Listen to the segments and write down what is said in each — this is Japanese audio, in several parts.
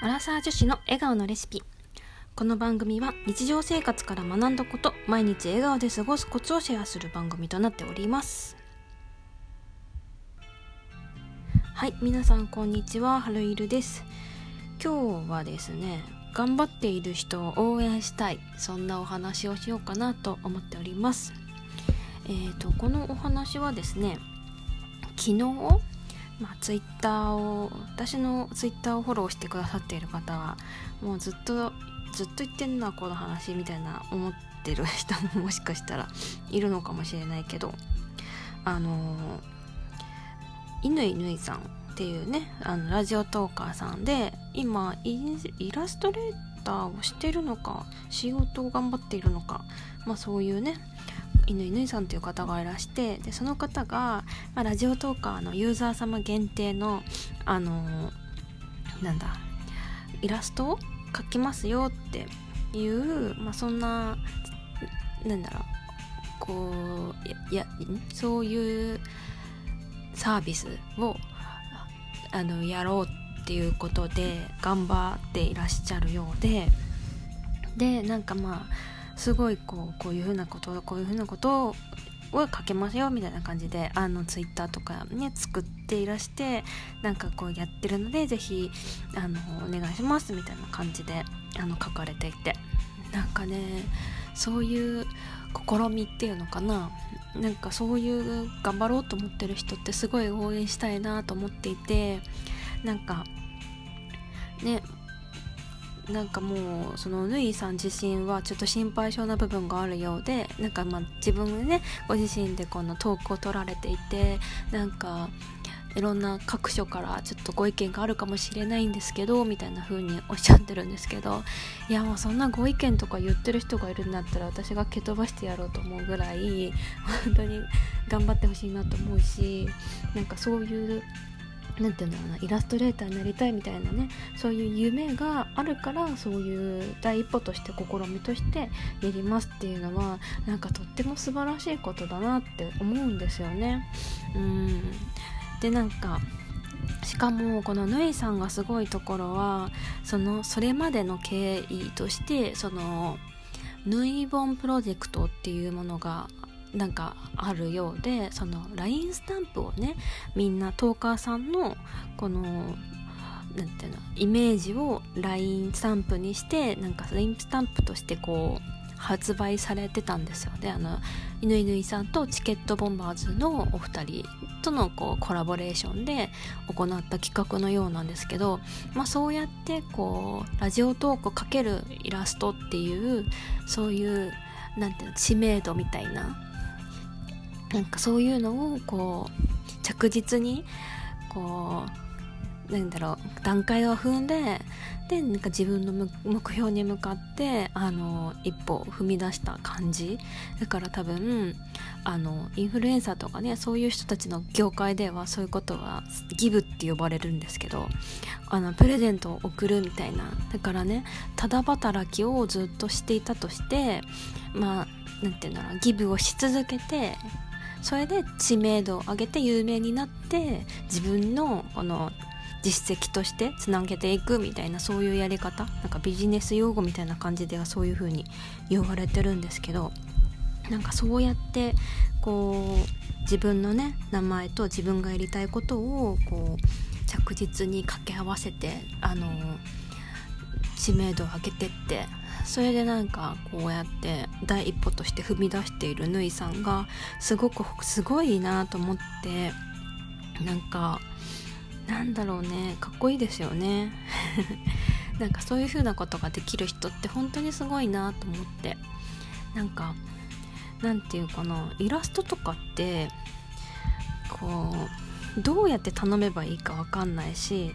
アラサー女子の笑顔のレシピ。この番組は日常生活から学んだこと毎日笑顔で過ごすコツをシェアする番組となっております。はい皆さんこんにちはハルイルです。今日はですね頑張っている人を応援したい。そんなお話をしようかなと思っております。えーとこのお話はですね昨日まあ、ツイッターを私のツイッターをフォローしてくださっている方はもうずっとずっと言ってんなこの話みたいな思ってる人ももしかしたらいるのかもしれないけどあの乾ぬいさんっていうねあのラジオトーカーさんで今イラストレーターをしてるのか仕事を頑張っているのかまあそういうね犬犬さんという方がいらしてでその方が、まあ、ラジオトーカーのユーザー様限定のあのー、なんだイラストを描きますよっていう、まあ、そんななんだろうこうやそういうサービスをあのやろうっていうことで頑張っていらっしゃるようででなんかまあすごいこうこういうふうなことこういうふうなことを書けますよみたいな感じであのツイッターとかね作っていらしてなんかこうやってるので是非あのお願いしますみたいな感じであの書かれていて。なんかねそういう試みっていうのかな。なんかそういう頑張ろうと思ってる人ってすごい応援したいなと思っていてなんかねなんかもうそのぬいさん自身はちょっと心配性な部分があるようでなんかまあ自分でねご自身でこのトークを取られていてなんかいろんな各所からちょっとご意見があるかもしれないんですけどみたいな風におっしゃってるんですけどいやもうそんなご意見とか言ってる人がいるんだったら私が蹴飛ばしてやろうと思うぐらい本当に頑張ってほしいなと思うしなんかそういう何て言うんだろうなイラストレーターになりたいみたいなねそういう夢があるからそういう第一歩として試みとしてやりますっていうのはなんかとっても素晴らしいことだなって思うんですよね。うんでなんかしかもこのぬいさんがすごいところはそのそれまでの経緯としてそのヌイボンプロジェクトっていうものがなんかあるようでその LINE スタンプをねみんなトーカーさんのこのなんていうのイメージを LINE スタンプにしてなんか LINE スタンプとしてこう発売されてたんですよね。あの犬犬さんとチケットボンバーズのお二人とのこうコラボレーションで行った企画のようなんですけど、まあ、そうやってこうラジオトーク×イラストっていうそういうなんていうの知名度みたいななんかそういうのをこう着実にこうなんだろう段階を踏んででなんか自分の目標に向かってあの一歩踏み出した感じだから多分あのインフルエンサーとかねそういう人たちの業界ではそういうことはギブって呼ばれるんですけどあのプレゼントを送るみたいなだからねただ働きをずっとしていたとしてまあなんていうんだろうギブをし続けてそれで知名度を上げて有名になって自分のこの実績としてつなげていくみたいなそういうやり方なんかビジネス用語みたいな感じではそういう風に言われてるんですけどなんかそうやってこう自分のね名前と自分がやりたいことをこう着実に掛け合わせてあの知名度を上げてってそれでなんかこうやって第一歩として踏み出しているぬいさんがすごくすごいなと思ってなんかなんだろうねかっこいいですよね。なんかそういう風なことができる人って本当にすごいなと思って。なんかなんていうかなイラストとかってこうどうやって頼めばいいか分かんないし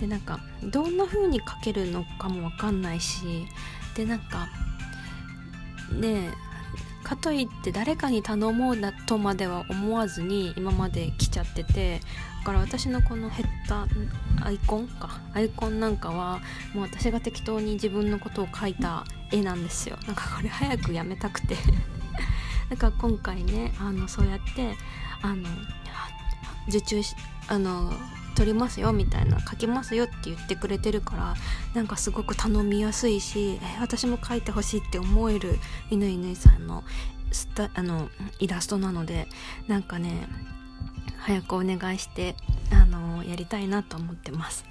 でなんかどんな風に描けるのかも分かんないしでなんかねかといって誰かに頼もうなとまでは思わずに今まで来ちゃっててだから私のこのヘッダアイコンかアイコンなんかはもう私が適当に自分のことを描いた絵なんですよ。なんかこれ早くやめたくて。だか今回ねあのそうやってあの受注しあの撮りますよみたいな書きますよって言ってくれてるからなんかすごく頼みやすいし、え私も書いてほしいって思える犬犬さんのスタあのイラストなのでなんかね早くお願いしてあのやりたいなと思ってます。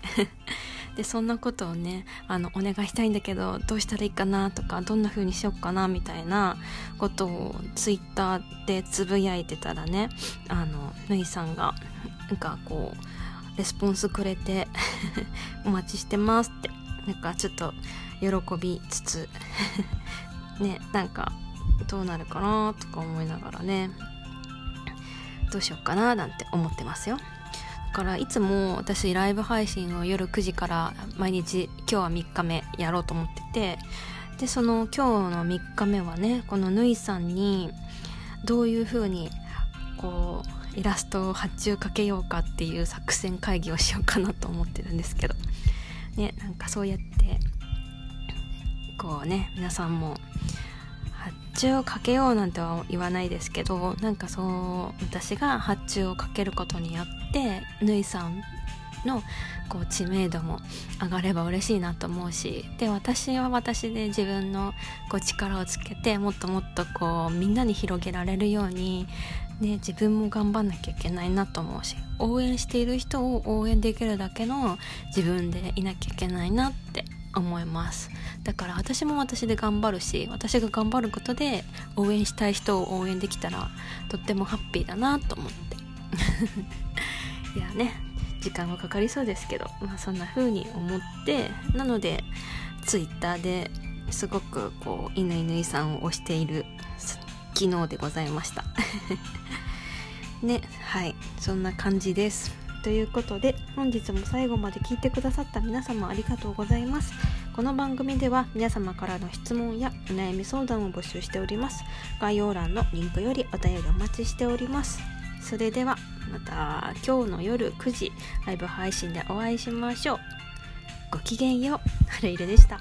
でそんなことをねあのお願いしたいんだけどどうしたらいいかなとかどんな風にしようかなみたいなことをツイッターでつぶやいてたらねあのぬいさんがなんかこうレスポンスくれて お待ちしてますって。なんかちょっと喜びつつ ねなんかどうなるかなとか思いながらね。どうしようかななんて思ってますよ。だからいつも私ライブ配信を夜9時から毎日今日は3日目やろうと思ってて。でその今日の3日目はねこのぬいさんにどういう風にこうイラストを発注かけようかっていう作戦会議をしようかなと思ってるんですけど。ねなんかそうやってこうね皆さんも発注をかけようなんては言わないですけどなんかそう私が発注をかけることによってぬいさんのこう知名度も上がれば嬉しいなと思うしで私は私で自分のこう力をつけてもっともっとこうみんなに広げられるように、ね、自分も頑張んなきゃいけないなと思うし応援している人を応援できるだけの自分でいなきゃいけないなって思います。だから私も私で頑張るし私が頑張ることで応援したい人を応援できたらとってもハッピーだなと思って。いやね時間はかかりそうですけど、まあ、そんな風に思ってなので twitter ですごくこう犬犬さんを推している昨日でございました。ねはいそんな感じです。ということで本日も最後まで聞いてくださった皆様ありがとうございます。この番組では皆様からの質問やお悩み相談を募集しております。概要欄のリンクよりお便りお待ちしております。それではまた今日の夜9時ライブ配信でお会いしましょう。ごきげんよう。はるいるでした。